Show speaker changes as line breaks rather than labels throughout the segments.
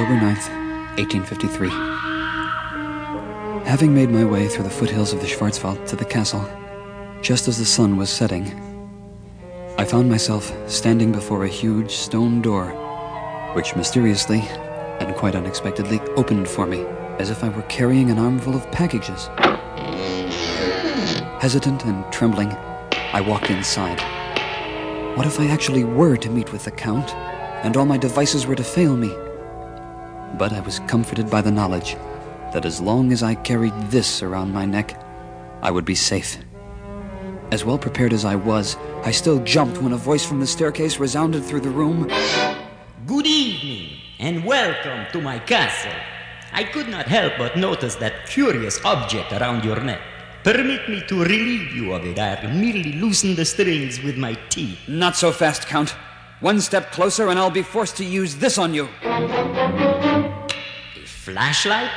October 9th, 1853. Having made my way through the foothills of the Schwarzwald to the castle, just as the sun was setting, I found myself standing before a huge stone door, which mysteriously and quite unexpectedly opened for me, as if I were carrying an armful of packages. Hesitant and trembling, I walked inside. What if I actually were to meet with the Count, and all my devices were to fail me? But I was comforted by the knowledge that as long as I carried this around my neck, I would be safe. As well prepared as I was, I still jumped when a voice from the staircase resounded through the room.
Good evening, and welcome to my castle. I could not help but notice that curious object around your neck. Permit me to relieve you of it. I'll merely loosen the strings with my teeth.
Not so fast, Count. One step closer, and I'll be forced to use this on you.
Flashlight?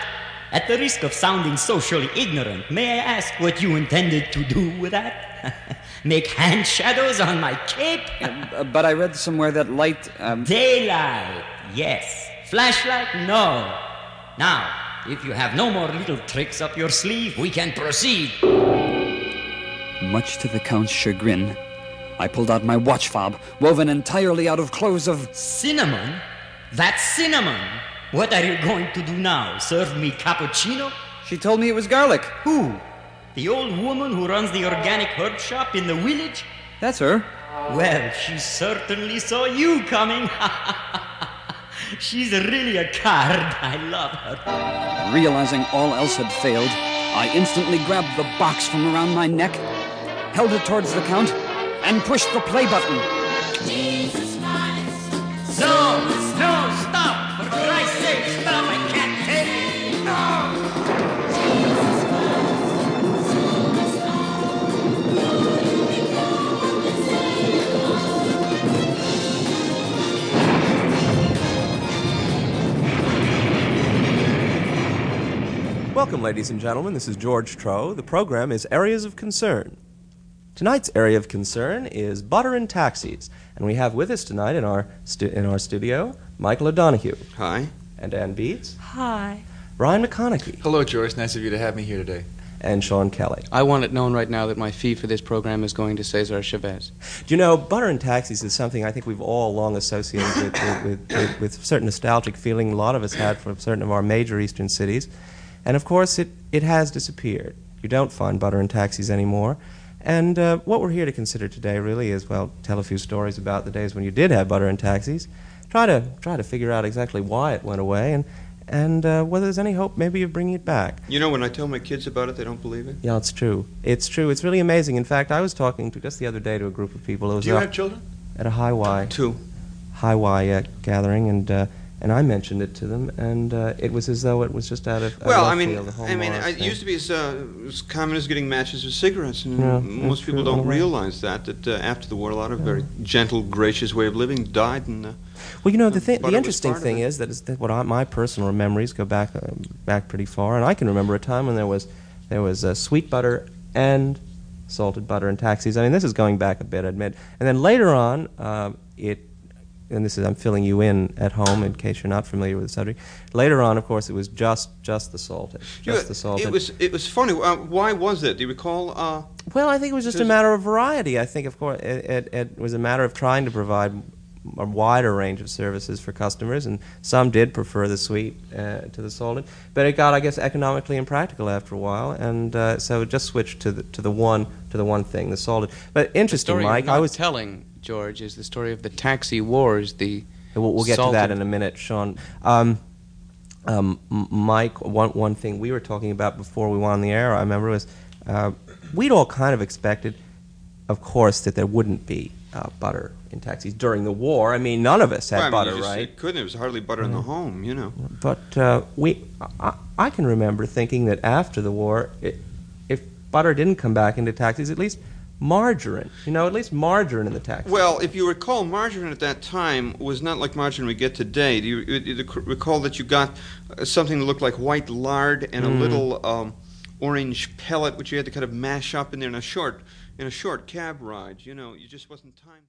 At the risk of sounding socially ignorant, may I ask what you intended to do with that? Make hand shadows on my cape?
Uh, but I read somewhere that light. Um...
Daylight, yes. Flashlight, no. Now, if you have no more little tricks up your sleeve, we can proceed.
Much to the Count's chagrin, I pulled out my watch fob, woven entirely out of clothes of.
Cinnamon? That's cinnamon! What are you going to do now? Serve me cappuccino?
She told me it was garlic.
Who? The old woman who runs the organic herb shop in the village?
That's her.
Well, she certainly saw you coming. She's really a card. I love her.
Realizing all else had failed, I instantly grabbed the box from around my neck, held it towards the Count, and pushed the play button.
Jesus
Welcome, ladies and gentlemen. This is George Trow. The program is Areas of Concern. Tonight's area of concern is butter and taxis, and we have with us tonight in our stu- in our studio Michael O'Donoghue
Hi.
and Anne Beatts,
Hi.
Brian McConnachie,
Hello, George. Nice of you to have me here today.
and Sean Kelly.
I want it known right now that my fee for this program is going to Cesar Chavez.
Do you know butter and taxis is something I think we've all long associated with with, with, with, with certain nostalgic feeling. A lot of us had from certain of our major eastern cities, and of course it it has disappeared. You don't find butter and taxis anymore. And uh, what we're here to consider today really is, well, tell a few stories about the days when you did have butter and taxis. Try to try to figure out exactly why it went away, and and uh, whether there's any hope maybe of bringing it back.
You know, when I tell my kids about it, they don't believe it.
Yeah, it's true. It's true. It's really amazing. In fact, I was talking to just the other day to a group of people. It was
Do you have children?
at a high Y
Two.
high Y uh, gathering, and uh, and I mentioned it to them, and uh, it was as though it was just out of
Well, I mean,
field,
I mean, it
thing.
used to be as, uh, as common as getting matches with cigarettes, and
Yeah,
most people
true, in a
don't realize that. That uh, after the war, a lot of very gentle, gracious way of living died, and uh,
Well, you know, the, thing, the interesting thing is that, is that what I, my personal memories go back uh, back pretty far, and I can remember a time when there was there was uh, sweet butter and salted butter in taxis. I mean, this is going back a bit, I admit. And then later on, it and this is I'm filling you in at home in case you're not familiar with the subject. Later on, of course, it was just just the salted, just
you-
the salted.
it was it was funny. Uh, why was it? Do you recall? Uh,
Well, I think it was just a matter of variety. I think, of course, it, it, it was a matter of trying to provide a wider range of services for customers, and some did prefer the sweet uh, to the salted. But it got, I guess, economically impractical after a while, and uh, so it just switched to the to the one to the one thing, the salted. But
The
interesting,
story
Mike.
you're not
I was.
telling, George, is the story of the taxi wars, the
We'll, we'll get to that in a minute, Sean. Um, um, Mike, one, one thing we were talking about before we went on the air, I remember, was uh, we'd all kind of expected, of course, that there wouldn't be uh, butter in taxis during the war. I mean, none of us had
well, I mean,
butter,
you just-
right?
It couldn't. It was hardly butter in the home, you know.
But uh, we, I, I can remember thinking that after the war, it, if butter didn't come back into taxis, at least margarine, you know, at least margarine in the taxi.
Well, if you recall, margarine at that time was not like margarine we get today. Do you, do you recall that you got uh, something that looked like white lard and a
Mm.
little um, orange pellet, which you had to kind of mash up in there in a short in a short cab ride? You know, you just wasn't time.